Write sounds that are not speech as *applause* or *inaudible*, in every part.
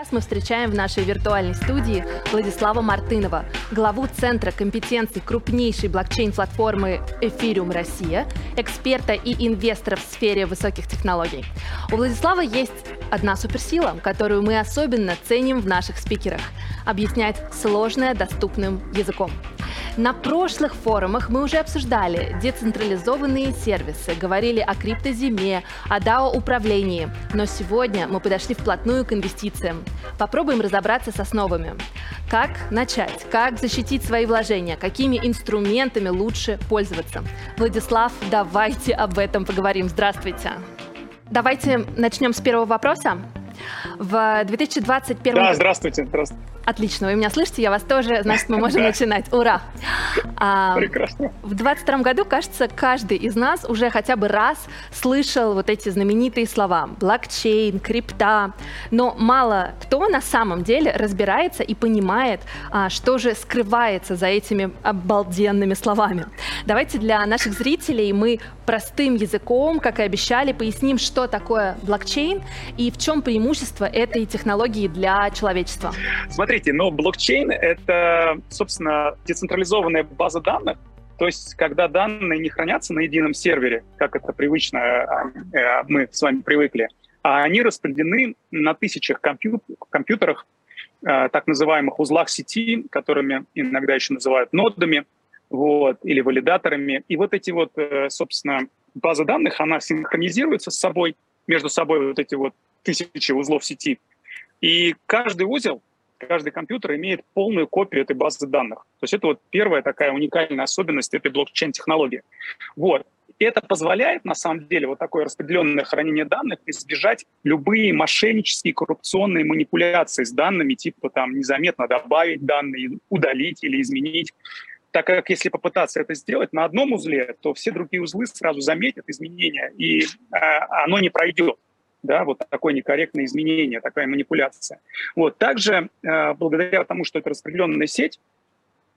Сейчас мы встречаем в нашей виртуальной студии Владислава Мартынова, главу Центра компетенций крупнейшей блокчейн-платформы Ethereum Россия, эксперта и инвестора в сфере высоких технологий. У Владислава есть одна суперсила, которую мы особенно ценим в наших спикерах – объяснять сложное доступным языком. На прошлых форумах мы уже обсуждали децентрализованные сервисы, говорили о криптозиме, о DAO-управлении, но сегодня мы подошли вплотную к инвестициям. Попробуем разобраться с основами. Как начать? Как защитить свои вложения? Какими инструментами лучше пользоваться? Владислав, давайте об этом поговорим. Здравствуйте. Давайте начнем с первого вопроса. В 2021 Да, здравствуйте. здравствуйте. Отлично, вы меня слышите, я вас тоже, значит, мы можем *laughs* начинать. Ура! А, Прекрасно. В 22 году, кажется, каждый из нас уже хотя бы раз слышал вот эти знаменитые слова блокчейн, крипта, но мало кто на самом деле разбирается и понимает, а, что же скрывается за этими обалденными словами. Давайте для наших зрителей мы простым языком, как и обещали, поясним, что такое блокчейн и в чем преимущество этой технологии для человечества. Смотрите, но блокчейн — это, собственно, децентрализованная база данных, то есть, когда данные не хранятся на едином сервере, как это привычно э, мы с вами привыкли, а они распределены на тысячах компью компьютерах, э, так называемых узлах сети, которыми иногда еще называют нодами, вот, или валидаторами. И вот эти вот, э, собственно, база данных, она синхронизируется с собой, между собой вот эти вот тысячи узлов сети. И каждый узел, каждый компьютер имеет полную копию этой базы данных. То есть это вот первая такая уникальная особенность этой блокчейн-технологии. Вот. И это позволяет, на самом деле, вот такое распределенное хранение данных избежать любые мошеннические коррупционные манипуляции с данными, типа там незаметно добавить данные, удалить или изменить так как если попытаться это сделать на одном узле, то все другие узлы сразу заметят изменения, и а, оно не пройдет. Да, вот такое некорректное изменение, такая манипуляция. Вот. Также, э, благодаря тому, что это распределенная сеть,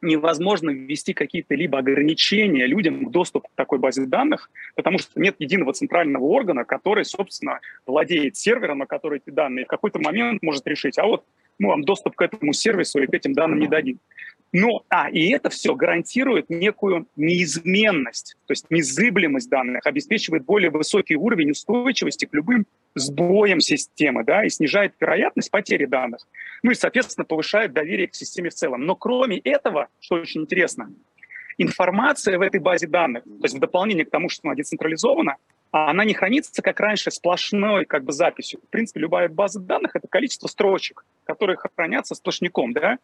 невозможно ввести какие-то либо ограничения людям к доступу к такой базе данных, потому что нет единого центрального органа, который, собственно, владеет сервером, на который эти данные в какой-то момент может решить, а вот мы вам доступ к этому сервису или к этим данным не дадим. Но, а, и это все гарантирует некую неизменность, то есть незыблемость данных, обеспечивает более высокий уровень устойчивости к любым сбоям системы, да, и снижает вероятность потери данных. Ну и, соответственно, повышает доверие к системе в целом. Но кроме этого, что очень интересно, информация в этой базе данных, то есть в дополнение к тому, что она децентрализована, она не хранится, как раньше, сплошной как бы записью. В принципе, любая база данных — это количество строчек, которые хранятся сплошняком, да?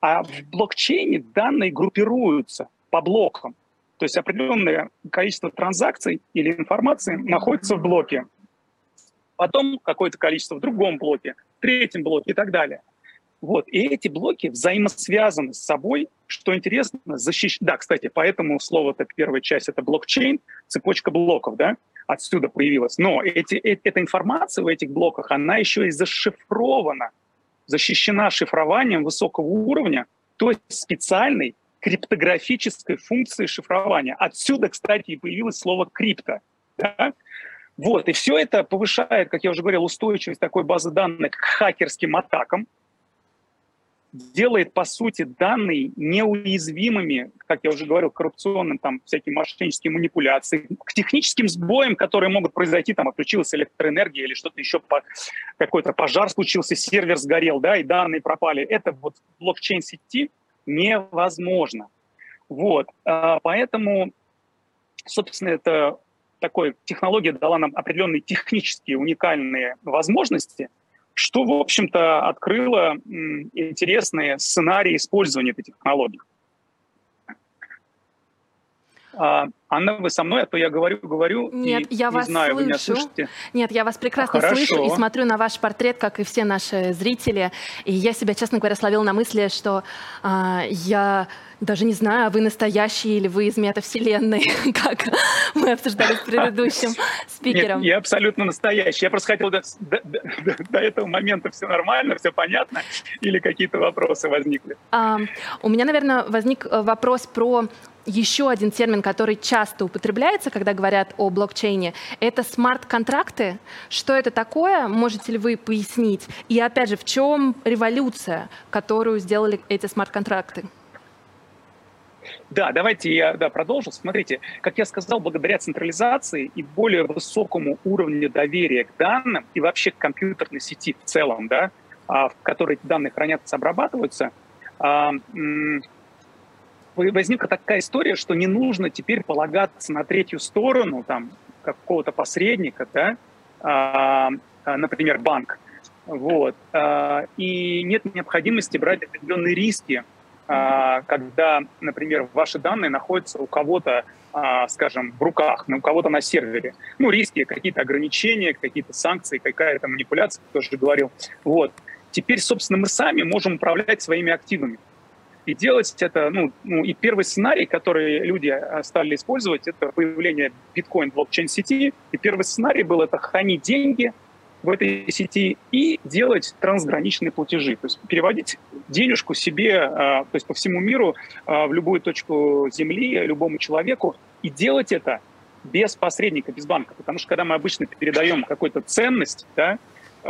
А в блокчейне данные группируются по блокам. То есть определенное количество транзакций или информации находится в блоке. Потом какое-то количество в другом блоке, в третьем блоке и так далее. Вот. И эти блоки взаимосвязаны с собой, что интересно, защищ... Да, кстати, поэтому слово-то первая часть — это блокчейн, цепочка блоков, да, отсюда появилась. Но эти, э, эта информация в этих блоках, она еще и зашифрована, защищена шифрованием высокого уровня, то есть специальной криптографической функции шифрования. Отсюда, кстати, и появилось слово «крипто». Да? Вот, и все это повышает, как я уже говорил, устойчивость такой базы данных к хакерским атакам, делает, по сути, данные неуязвимыми, как я уже говорил, коррупционным, там, всяким мошенническим манипуляциям, к техническим сбоям, которые могут произойти, там, отключилась электроэнергия или что-то еще, по, какой-то пожар случился, сервер сгорел, да, и данные пропали. Это вот блокчейн-сети невозможно. Вот, а, поэтому, собственно, это такой технология дала нам определенные технические уникальные возможности – что, в общем-то, открыло интересные сценарии использования этой технологии. А, Анна, вы со мной, а то я говорю, говорю. Нет, и я не вас знаю, слышу. Вы меня слышите? Нет, я вас прекрасно Хорошо. слышу и смотрю на ваш портрет, как и все наши зрители. И я себя, честно говоря, словила на мысли, что а, я даже не знаю, вы настоящий или вы из метавселенной, *laughs* как мы обсуждали с *laughs* предыдущим спикером. Нет, я абсолютно настоящий. Я просто хотел до, до, до, до этого момента все нормально, все понятно, или какие-то вопросы возникли? А, у меня, наверное, возник э, вопрос про еще один термин, который часто употребляется, когда говорят о блокчейне, это смарт-контракты. Что это такое? Можете ли вы пояснить? И опять же, в чем революция, которую сделали эти смарт-контракты? Да, давайте я да, продолжу. Смотрите, как я сказал, благодаря централизации и более высокому уровню доверия к данным и вообще к компьютерной сети в целом, да, а, в которой эти данные хранятся, обрабатываются, а, возникла такая история, что не нужно теперь полагаться на третью сторону, там, какого-то посредника, да, а, например, банк, вот, и нет необходимости брать определенные риски а, когда, например, ваши данные находятся у кого-то, а, скажем, в руках, ну, у кого-то на сервере. Ну, риски, какие-то ограничения, какие-то санкции, какая-то манипуляция, тоже говорил. Вот. Теперь, собственно, мы сами можем управлять своими активами. И делать это, ну, ну, и первый сценарий, который люди а, стали использовать, это появление биткоин-блокчейн-сети. И первый сценарий был это хранить деньги – в этой сети и делать трансграничные платежи, то есть переводить денежку себе, а, то есть по всему миру, а, в любую точку Земли, любому человеку, и делать это без посредника, без банка. Потому что когда мы обычно передаем какую-то ценность, да,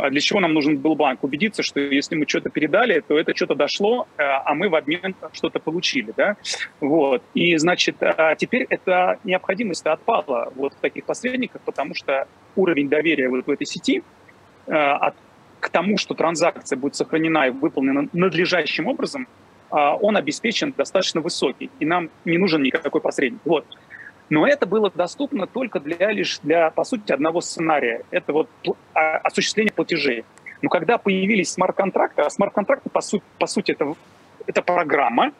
для чего нам нужен был банк? Убедиться, что если мы что-то передали, то это что-то дошло, а мы в обмен что-то получили. Да? Вот. И, значит, теперь эта необходимость отпала вот в таких посредниках, потому что уровень доверия вот в этой сети – Э, от, к тому, что транзакция будет сохранена и выполнена надлежащим образом, э, он обеспечен достаточно высокий, и нам не нужен никакой посредник. Вот. Но это было доступно только для лишь для, по сути, одного сценария. Это вот а, осуществление платежей. Но когда появились смарт-контракты, а смарт-контракты, по, сути, по сути, это, это программа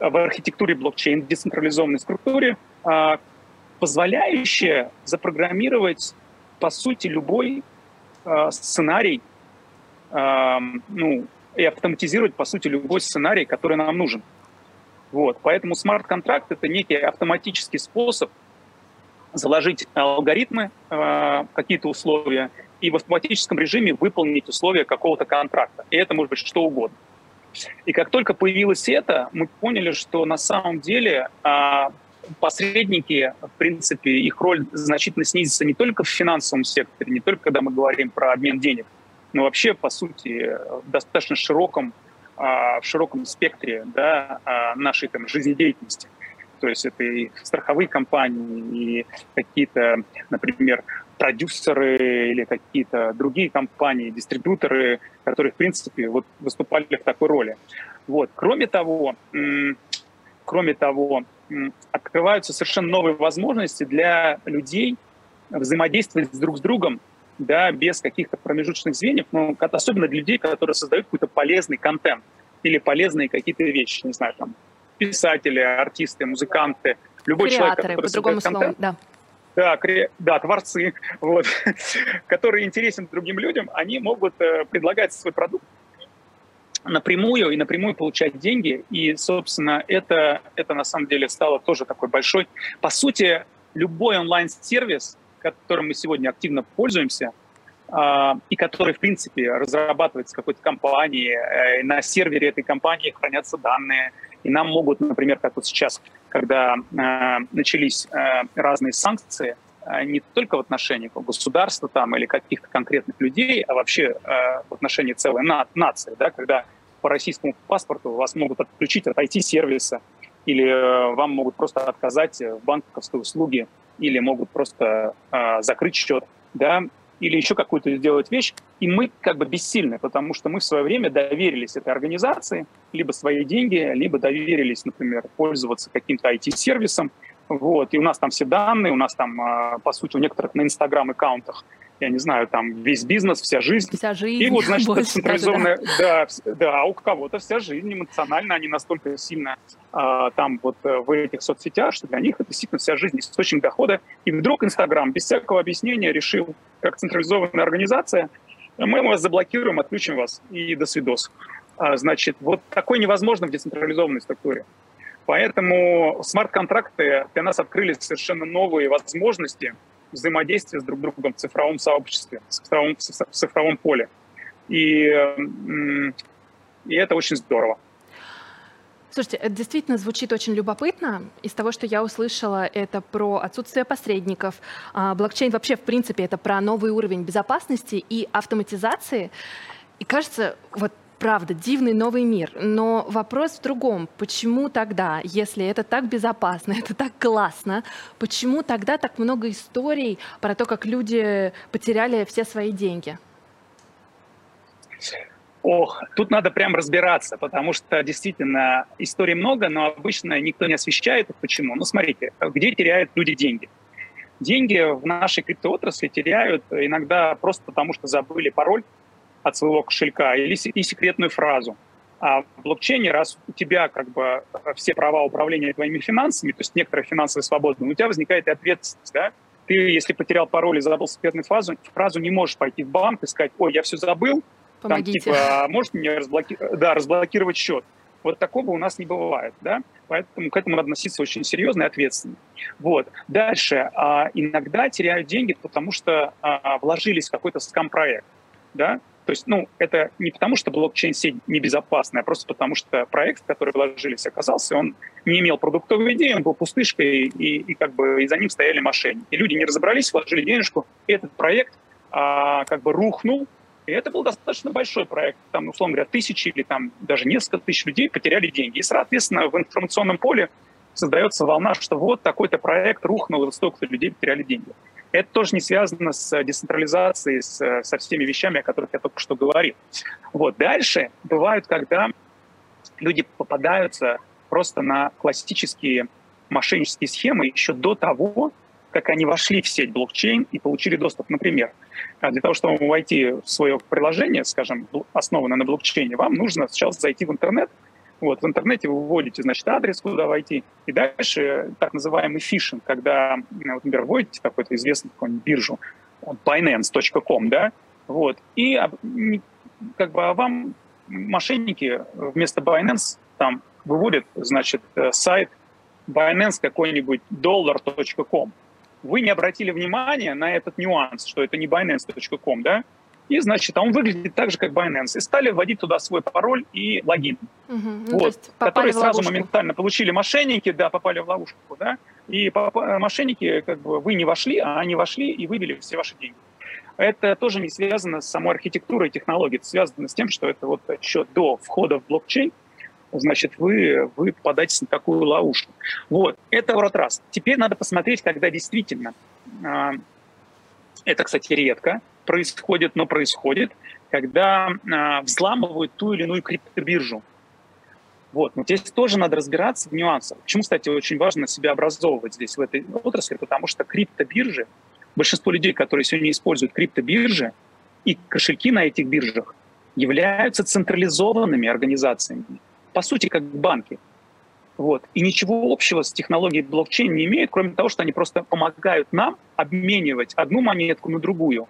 в архитектуре блокчейн, в децентрализованной структуре, э, позволяющая запрограммировать, по сути, любой сценарий, ну, и автоматизировать, по сути, любой сценарий, который нам нужен. Вот. Поэтому смарт-контракт — это некий автоматический способ заложить алгоритмы, э, какие-то условия, и в автоматическом режиме выполнить условия какого-то контракта. И это может быть что угодно. И как только появилось это, мы поняли, что на самом деле посредники, в принципе, их роль значительно снизится не только в финансовом секторе, не только когда мы говорим про обмен денег, но вообще, по сути, в достаточно широком, а, в широком спектре да, а, нашей там, жизнедеятельности. То есть это и страховые компании, и какие-то, например, продюсеры или какие-то другие компании, дистрибьюторы, которые, в принципе, вот выступали в такой роли. Вот. Кроме того, кроме того, открываются совершенно новые возможности для людей взаимодействовать друг с другом, да, без каких-то промежуточных звеньев, но особенно для людей, которые создают какой-то полезный контент или полезные какие-то вещи, не знаю, там, писатели, артисты, музыканты, любой Креаторы, человек, который по-другому контент, да. Да, кре... да, творцы, *laughs* вот, которые интересен другим людям, они могут э, предлагать свой продукт напрямую и напрямую получать деньги. И, собственно, это, это на самом деле стало тоже такой большой... По сути, любой онлайн-сервис, которым мы сегодня активно пользуемся, Uh, и который, в принципе, разрабатывается какой-то компанией, uh, на сервере этой компании хранятся данные, и нам могут, например, как вот сейчас, когда uh, начались разные санкции, не только в отношении государства там, или каких-то конкретных людей, а вообще в отношении целой на нации, да, когда по российскому паспорту вас могут отключить от IT-сервиса, или э, вам могут просто отказать в банковской услуге, или могут просто э, закрыть счет, да, или еще какую-то сделать вещь, и мы как бы бессильны, потому что мы в свое время доверились этой организации, либо свои деньги, либо доверились, например, пользоваться каким-то IT-сервисом, вот, и у нас там все данные, у нас там, э, по сути, у некоторых на Инстаграм-аккаунтах я не знаю, там весь бизнес, вся жизнь. Вся жизнь. И вот, значит, централизованная, да. да, да, а у кого-то вся жизнь эмоционально, они настолько сильно а, там вот э, в этих соцсетях, что для них это действительно вся жизнь, источник дохода. И вдруг Инстаграм без всякого объяснения решил, как централизованная организация, мы вас заблокируем, отключим вас и до свидос. А, значит, вот такое невозможно в децентрализованной структуре. Поэтому смарт-контракты для нас открыли совершенно новые возможности взаимодействия с друг другом в цифровом сообществе, в цифровом, в цифровом поле. И, и это очень здорово. Слушайте, это действительно звучит очень любопытно. Из того, что я услышала, это про отсутствие посредников. А, блокчейн вообще, в принципе, это про новый уровень безопасности и автоматизации. И кажется, вот правда, дивный новый мир. Но вопрос в другом. Почему тогда, если это так безопасно, *laughs* это так классно, почему тогда так много историй про то, как люди потеряли все свои деньги? Ох, тут надо прям разбираться, потому что действительно историй много, но обычно никто не освещает. Почему? Ну, смотрите, где теряют люди деньги? Деньги в нашей криптоотрасли теряют иногда просто потому, что забыли пароль от своего кошелька или и секретную фразу. А в блокчейне, раз у тебя как бы все права управления твоими финансами, то есть некоторая финансовая свобода, у тебя возникает и ответственность, да? Ты, если потерял пароль и забыл секретную фразу, фразу не можешь пойти в банк и сказать, ой, я все забыл, Помогите. Там, типа, «А можете мне разблоки... да, разблокировать счет? Вот такого у нас не бывает, да? Поэтому к этому надо относиться очень серьезно и ответственно. Вот. Дальше. А, иногда теряют деньги, потому что а, вложились в какой-то скам-проект, да? То есть, ну, это не потому, что блокчейн-сеть небезопасная, а просто потому, что проект, в который вложились, оказался, он не имел продуктовой идеи, он был пустышкой, и, и как бы и за ним стояли мошенники. И люди не разобрались, вложили денежку, и этот проект а, как бы рухнул, и это был достаточно большой проект. Там, условно говоря, тысячи или там даже несколько тысяч людей потеряли деньги. И, соответственно, в информационном поле создается волна, что вот такой-то проект рухнул, и столько людей потеряли деньги. Это тоже не связано с децентрализацией, с, со всеми вещами, о которых я только что говорил. Вот. Дальше бывают, когда люди попадаются просто на классические мошеннические схемы еще до того, как они вошли в сеть блокчейн и получили доступ. Например, а для того, чтобы войти в свое приложение, скажем, основанное на блокчейне, вам нужно сначала зайти в интернет. Вот, в интернете вы вводите, значит, адрес, куда войти. И дальше так называемый фишинг, когда, например, вводите какую-то известную какую-нибудь биржу, binance.com, да, вот, и как бы а вам мошенники вместо Binance там выводят, значит, э, сайт Binance какой-нибудь dollar.com вы не обратили внимания на этот нюанс, что это не Binance.com, да? И, значит, а он выглядит так же, как Binance. И стали вводить туда свой пароль и логин. Угу. Ну, вот, которые сразу моментально получили мошенники, да, попали в ловушку, да. И мошенники, как бы, вы не вошли, а они вошли и вывели все ваши деньги. Это тоже не связано с самой архитектурой технологий, это связано с тем, что это вот еще до входа в блокчейн значит, вы, вы попадаете на такую ловушку. Вот, это вот раз. Теперь надо посмотреть, когда действительно, э, это, кстати, редко происходит, но происходит, когда э, взламывают ту или иную криптобиржу. Вот. Но здесь тоже надо разбираться в нюансах. Почему, кстати, очень важно себя образовывать здесь, в этой отрасли, потому что криптобиржи, большинство людей, которые сегодня используют криптобиржи и кошельки на этих биржах, являются централизованными организациями по сути, как банки. Вот. И ничего общего с технологией блокчейн не имеют, кроме того, что они просто помогают нам обменивать одну монетку на другую.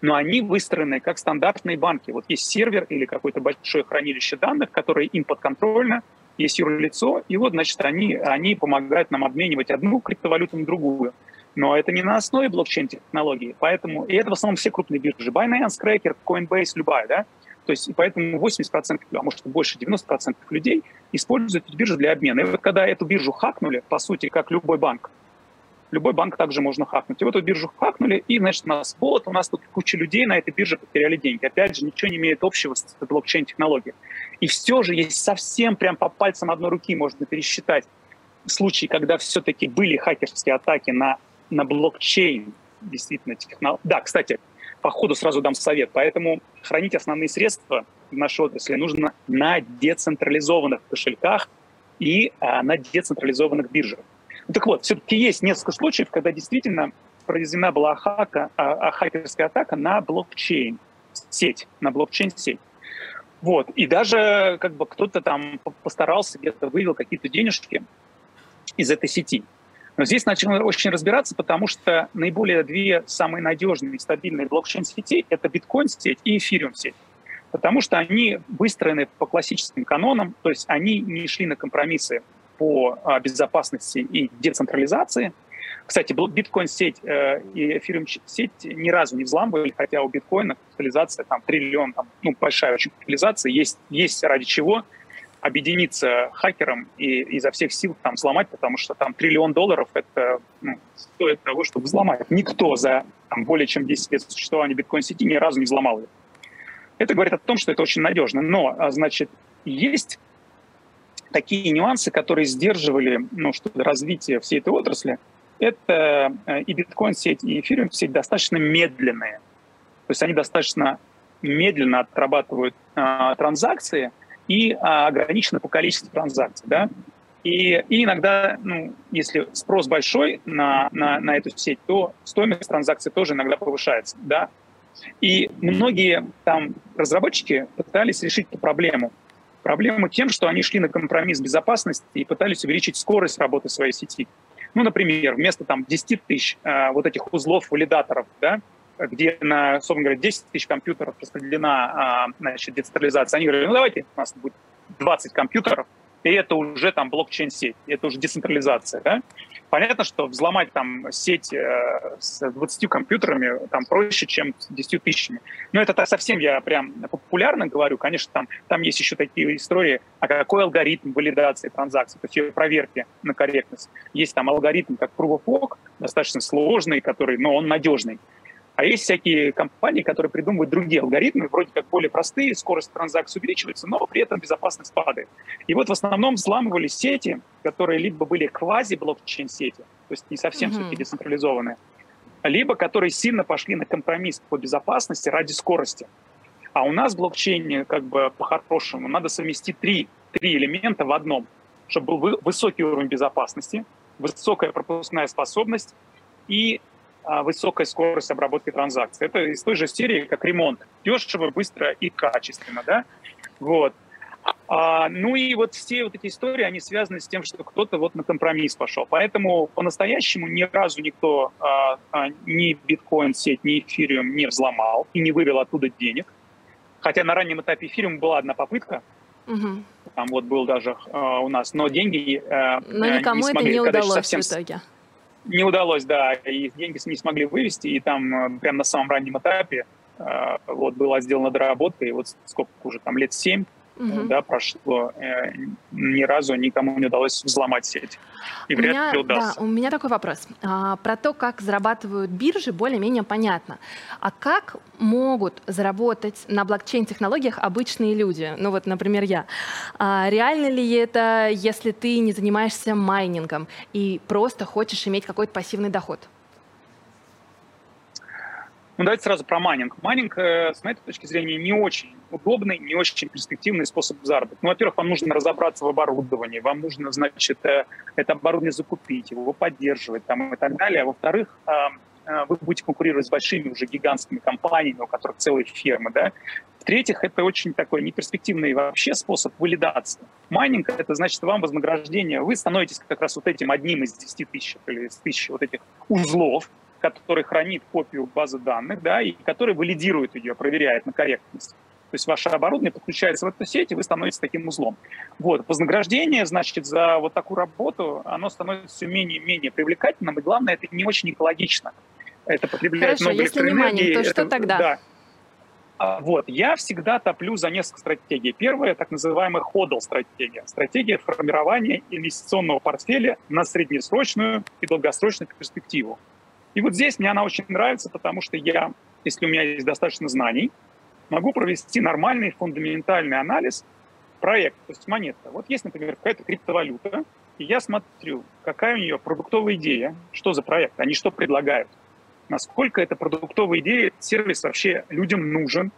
Но они выстроены как стандартные банки. Вот есть сервер или какое-то большое хранилище данных, которое им подконтрольно, есть юрлицо, и вот, значит, они, они помогают нам обменивать одну криптовалюту на другую. Но это не на основе блокчейн-технологии. Поэтому, и это в основном все крупные биржи. Binance, Cracker, Coinbase, любая, да? То есть, и поэтому 80%, а может больше 90% людей используют эту биржу для обмена. И вот когда эту биржу хакнули, по сути, как любой банк, любой банк также можно хакнуть. И вот эту биржу хакнули, и, значит, у нас вот, у нас тут куча людей на этой бирже потеряли деньги. Опять же, ничего не имеет общего с блокчейн-технологией. И все же есть совсем прям по пальцам одной руки можно пересчитать случаи, когда все-таки были хакерские атаки на, на блокчейн, действительно, технологии. Да, кстати, по ходу сразу дам совет. Поэтому хранить основные средства в нашей отрасли нужно на децентрализованных кошельках и а, на децентрализованных биржах. Так вот, все-таки есть несколько случаев, когда действительно произведена была хака, а, а, хакерская атака на блокчейн сеть, на блокчейн-сеть. Вот. И даже как бы кто-то там постарался, где-то вывел какие-то денежки из этой сети. Но здесь начали очень разбираться, потому что наиболее две самые надежные и стабильные блокчейн-сети — это биткоин-сеть и эфириум-сеть. Потому что они выстроены по классическим канонам, то есть они не шли на компромиссы по а, безопасности и децентрализации — кстати, биткоин-сеть э, и эфириум-сеть ни разу не взламывали, хотя у биткоина капитализация там триллион, там, ну, большая очень капитализация. Есть, есть ради чего объединиться хакером и изо всех сил там взломать, потому что там триллион долларов это ну, стоит того, чтобы взломать. Никто за там, более чем 10 лет существования биткоин-сети ни разу не взломал ее. Это говорит о том, что это очень надежно. Но, а, значит, есть такие нюансы, которые сдерживали ну, что развитие всей этой отрасли – это э, и биткоин-сеть, и эфириум-сеть достаточно медленные. То есть они достаточно медленно отрабатывают э, транзакции и э, ограничены по количеству транзакций. Да? И, и иногда, ну, если спрос большой на, на, на эту сеть, то стоимость транзакций тоже иногда повышается. Да? И многие там разработчики пытались решить эту проблему. Проблему тем, что они шли на компромисс безопасности и пытались увеличить скорость работы своей сети. Ну, например, вместо там 10 тысяч э, вот этих узлов валидаторов, да, где на, собственно говоря, 10 тысяч компьютеров распределена э, значит, децентрализация, они говорили, ну давайте у нас будет 20 компьютеров, и это уже там блокчейн-сеть, это уже децентрализация. Да? Понятно, что взломать там сеть э, с 20 компьютерами там проще, чем с 10 тысячами. Но это совсем я прям популярно говорю. Конечно, там, там есть еще такие истории, а какой алгоритм валидации транзакций, то есть проверки на корректность. Есть там алгоритм, как Proof of Work, достаточно сложный, который, но он надежный. А есть всякие компании, которые придумывают другие алгоритмы, вроде как более простые, скорость транзакций увеличивается, но при этом безопасность падает. И вот в основном взламывали сети, которые либо были квази-блокчейн-сети, то есть не совсем mm-hmm. все-таки децентрализованные, либо которые сильно пошли на компромисс по безопасности ради скорости. А у нас в блокчейне, как бы по-хорошему, надо совместить три, три элемента в одном, чтобы был высокий уровень безопасности, высокая пропускная способность и высокая скорость обработки транзакций. Это из той же серии, как ремонт. Дешево, быстро и качественно, да? Вот. А, ну и вот все вот эти истории, они связаны с тем, что кто-то вот на компромисс пошел. Поэтому по-настоящему ни разу никто а, а, ни биткоин-сеть, ни эфириум не взломал и не вывел оттуда денег. Хотя на раннем этапе эфириум была одна попытка, угу. там вот был даже а, у нас, но деньги а, Но никому не смогли, это не удалось совсем... в итоге не удалось, да, и деньги не смогли вывести, и там э, прямо на самом раннем этапе э, вот была сделана доработка, и вот сколько уже там лет семь угу. да, прошло, э, ни разу никому не удалось взломать сеть. И у вряд меня, ли удастся. Да, у меня такой вопрос. А, про то, как зарабатывают биржи, более-менее понятно. А как могут заработать на блокчейн-технологиях обычные люди? Ну вот, например, я. А, реально ли это, если ты не занимаешься майнингом и просто хочешь иметь какой-то пассивный доход? Ну, давайте сразу про майнинг. Майнинг, э, с моей точки зрения, не очень удобный, не очень перспективный способ заработка. Ну, во-первых, вам нужно разобраться в оборудовании, вам нужно, значит, э, это оборудование закупить, его поддерживать там, и так далее. А во-вторых, э, вы будете конкурировать с большими уже гигантскими компаниями, у которых целые фермы, да. В-третьих, это очень такой неперспективный вообще способ валидации. Майнинг — это значит вам вознаграждение. Вы становитесь как раз вот этим одним из 10 тысяч или из тысячи вот этих узлов, который хранит копию базы данных, да, и который валидирует ее, проверяет на корректность. То есть ваше оборудование подключается в эту сеть, и вы становитесь таким узлом. Вот. Вознаграждение, значит, за вот такую работу, оно становится все менее и менее привлекательным, и главное, это не очень экологично. Это потребляет Хорошо, много если не майнинг, то это, что тогда? Да. А, вот, я всегда топлю за несколько стратегий. Первая, так называемая ходл стратегия. Стратегия формирования инвестиционного портфеля на среднесрочную и долгосрочную перспективу. И вот здесь мне она очень нравится, потому что я, если у меня есть достаточно знаний, могу провести нормальный фундаментальный анализ проекта, то есть монета. Вот есть, например, какая-то криптовалюта, и я смотрю, какая у нее продуктовая идея, что за проект, они что предлагают, насколько эта продуктовая идея, сервис вообще людям нужен,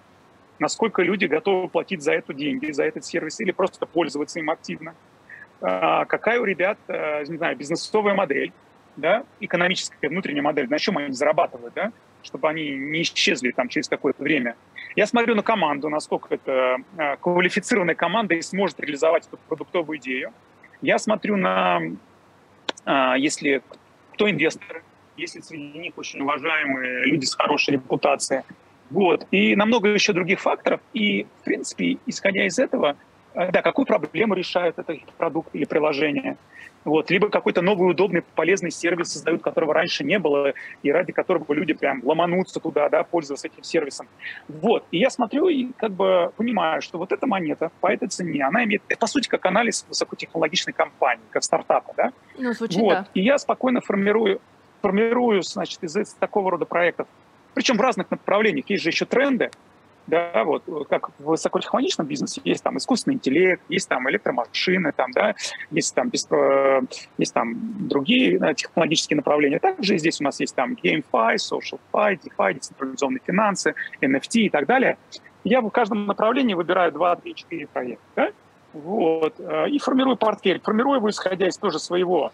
насколько люди готовы платить за эту деньги, за этот сервис или просто пользоваться им активно, а, какая у ребят, э, не знаю, бизнесовая модель, да, экономическая внутренняя модель, на чем они зарабатывают, да, чтобы они не исчезли там через какое-то время. Я смотрю на команду, насколько это э, квалифицированная команда и сможет реализовать эту продуктовую идею. Я смотрю на, э, если кто инвесторы, если среди них очень уважаемые люди с хорошей репутацией. Вот. И на много еще других факторов. И, в принципе, исходя из этого, да, какую проблему решают этот продукт или приложение – вот, либо какой-то новый удобный полезный сервис создают, которого раньше не было, и ради которого люди прям ломанутся туда, да, пользоваться этим сервисом. Вот, и я смотрю и как бы понимаю, что вот эта монета по этой цене, она имеет, это по сути как анализ высокотехнологичной компании, как стартапа, да? Ну, звучит, вот, да. и я спокойно формирую, формирую, значит, из такого рода проектов, причем в разных направлениях, есть же еще тренды, да, вот, как в высокотехнологичном бизнесе есть там искусственный интеллект, есть там электромашины, там, да, есть там, без, есть там другие да, технологические направления. Также здесь у нас есть там GameFi, SocialFi, DeFi, децентрализованные финансы, NFT и так далее. Я в каждом направлении выбираю 2, 3, 4 проекта, да, вот, э, и формирую портфель. Формирую его, исходя из тоже своего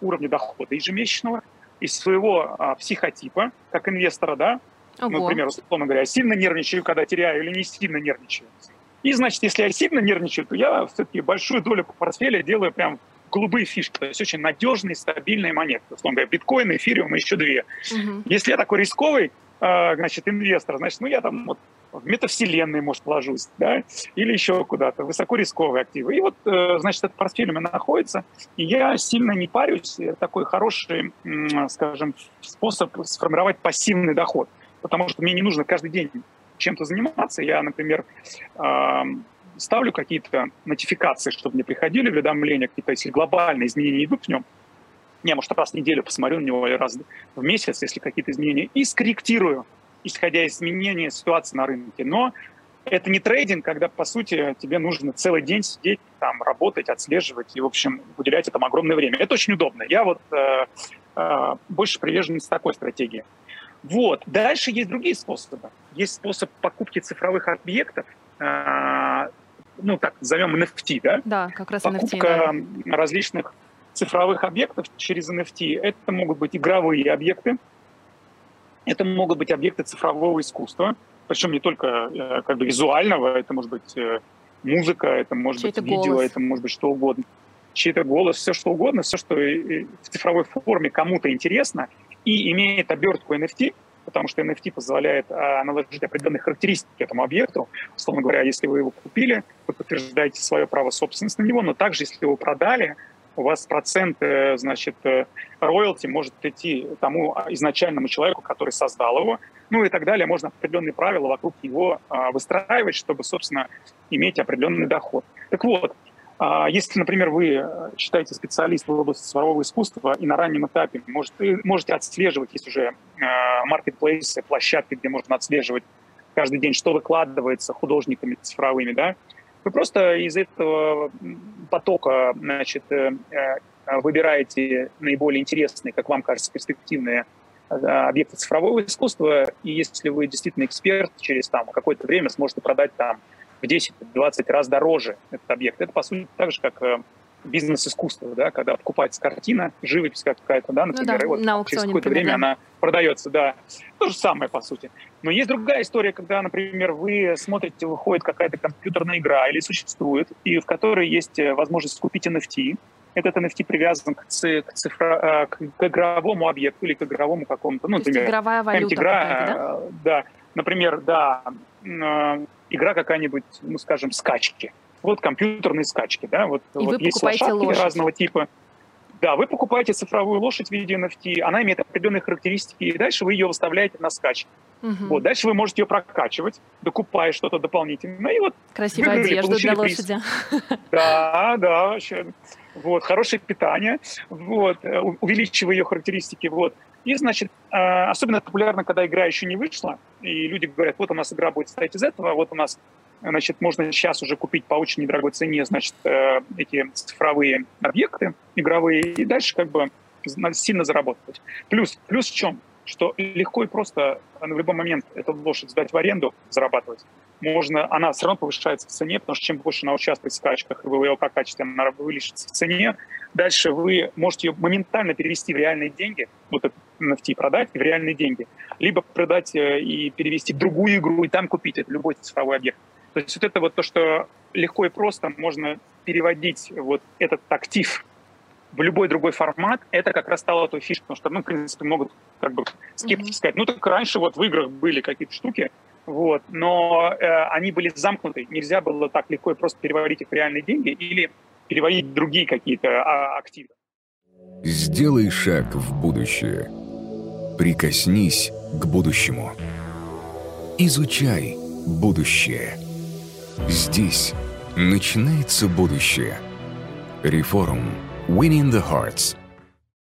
уровня дохода ежемесячного, из своего психотипа, как инвестора, да, Ого. Ну, например, условно говоря, сильно нервничаю, когда теряю, или не сильно нервничаю. И, значит, если я сильно нервничаю, то я все-таки большую долю портфеля делаю прям голубые фишки, то есть очень надежные, стабильные монеты. Условно говоря, биткоин, эфириум и еще две. Угу. Если я такой рисковый, а, значит, инвестор, значит, ну, я там вот в метавселенные, может, вложусь, да, или еще куда-то, высоко рисковые активы. И вот, э, значит, этот портфель у меня находится, и я сильно не парюсь, такой хороший, скажем, способ сформировать пассивный доход потому что мне не нужно каждый день чем-то заниматься. Я, например, ставлю какие-то нотификации, чтобы мне приходили уведомления, какие-то, если глобальные изменения идут в нем, я, может, раз в неделю посмотрю на него или раз в месяц, если какие-то изменения, и скорректирую, исходя из изменения ситуации на рынке. Но это не трейдинг, когда, по сути, тебе нужно целый день сидеть, там, работать, отслеживать и, в общем, уделять этому огромное время. Это очень удобно. Я вот э, э, больше приверженец такой стратегии. Вот. Дальше есть другие способы. Есть способ покупки цифровых объектов, э, ну так, назовем NFT, да? Да, как раз Покупка NFT, да. различных цифровых объектов через NFT. Это могут быть игровые объекты, это могут быть объекты цифрового искусства, причем не только э, как бы визуального, это может быть э, музыка, это может Чей-то быть видео, голос. это может быть что угодно. Чей-то голос, все что угодно, все, что в цифровой форме кому-то интересно, и имеет обертку NFT, потому что NFT позволяет а, наложить определенные характеристики этому объекту. Условно говоря, если вы его купили, вы подтверждаете свое право собственности на него, но также, если его продали, у вас процент, э, значит, э, роялти может идти тому изначальному человеку, который создал его, ну и так далее. Можно определенные правила вокруг его а, выстраивать, чтобы, собственно, иметь определенный доход. Так вот, а если, например, вы э, считаете специалист в области цифрового искусства и на раннем этапе можете, можете отслеживать, есть уже маркетплейсы, площадки, где можно отслеживать каждый день, что выкладывается художниками цифровыми, да, вы просто из этого потока значит, э, э, выбираете наиболее интересные, как вам кажется, перспективные объекты цифрового искусства, и если вы действительно эксперт, через там, какое-то время сможете продать там в 10-20 раз дороже этот объект. Это, по сути, так же, как э, бизнес искусства, да, когда покупается картина, живопись какая-то, да, например, ну да, и вот на через какое-то время да. она продается, да. То же самое, по сути. Но есть другая история, когда, например, вы смотрите, выходит какая-то компьютерная игра или существует, и в которой есть э, возможность купить NFT. Этот NFT привязан к, цифра, э, к, к игровому объекту или к игровому какому-то, ну, То например, игровая валюта игра, да? да, например, да, игра какая-нибудь, ну, скажем, скачки. Вот компьютерные скачки, да, вот, И вот есть лошадки лошадь. разного типа. Да, вы покупаете цифровую лошадь в виде NFT, она имеет определенные характеристики, и дальше вы ее выставляете на скачки. Угу. Вот, дальше вы можете ее прокачивать, докупая что-то дополнительное. И вот Красивая выиграли, одежда для лошади. Да, да, вообще. Вот, хорошее питание, вот, э, увеличивая ее характеристики, вот. И, значит, а, особенно популярно, когда игра еще не вышла, и люди говорят, вот у нас игра будет стоять из этого, вот у нас, значит, можно сейчас уже купить по очень недорогой цене, значит, э, эти цифровые объекты игровые, и дальше как бы сильно заработать. Плюс, плюс в чем? что легко и просто в любой момент эту лошадь сдать в аренду, зарабатывать. Можно, она все равно повышается в цене, потому что чем больше она участвует в скачках, и вы ее по качеству она увеличится в цене, дальше вы можете ее моментально перевести в реальные деньги, вот этот NFT продать в реальные деньги, либо продать э, и перевести в другую игру и там купить это любой цифровой объект. То есть вот это вот то, что легко и просто можно переводить вот этот актив в любой другой формат, это как раз стало той фишкой, потому что, ну, в принципе, могут как бы скептики mm-hmm. сказать, ну, так раньше вот в играх были какие-то штуки, вот, но э, они были замкнуты, нельзя было так легко и просто переводить их в реальные деньги или переводить другие какие-то а, активы. Сделай шаг в будущее. Прикоснись к будущему. Изучай будущее. Здесь начинается будущее. Реформ. Winning the Hearts.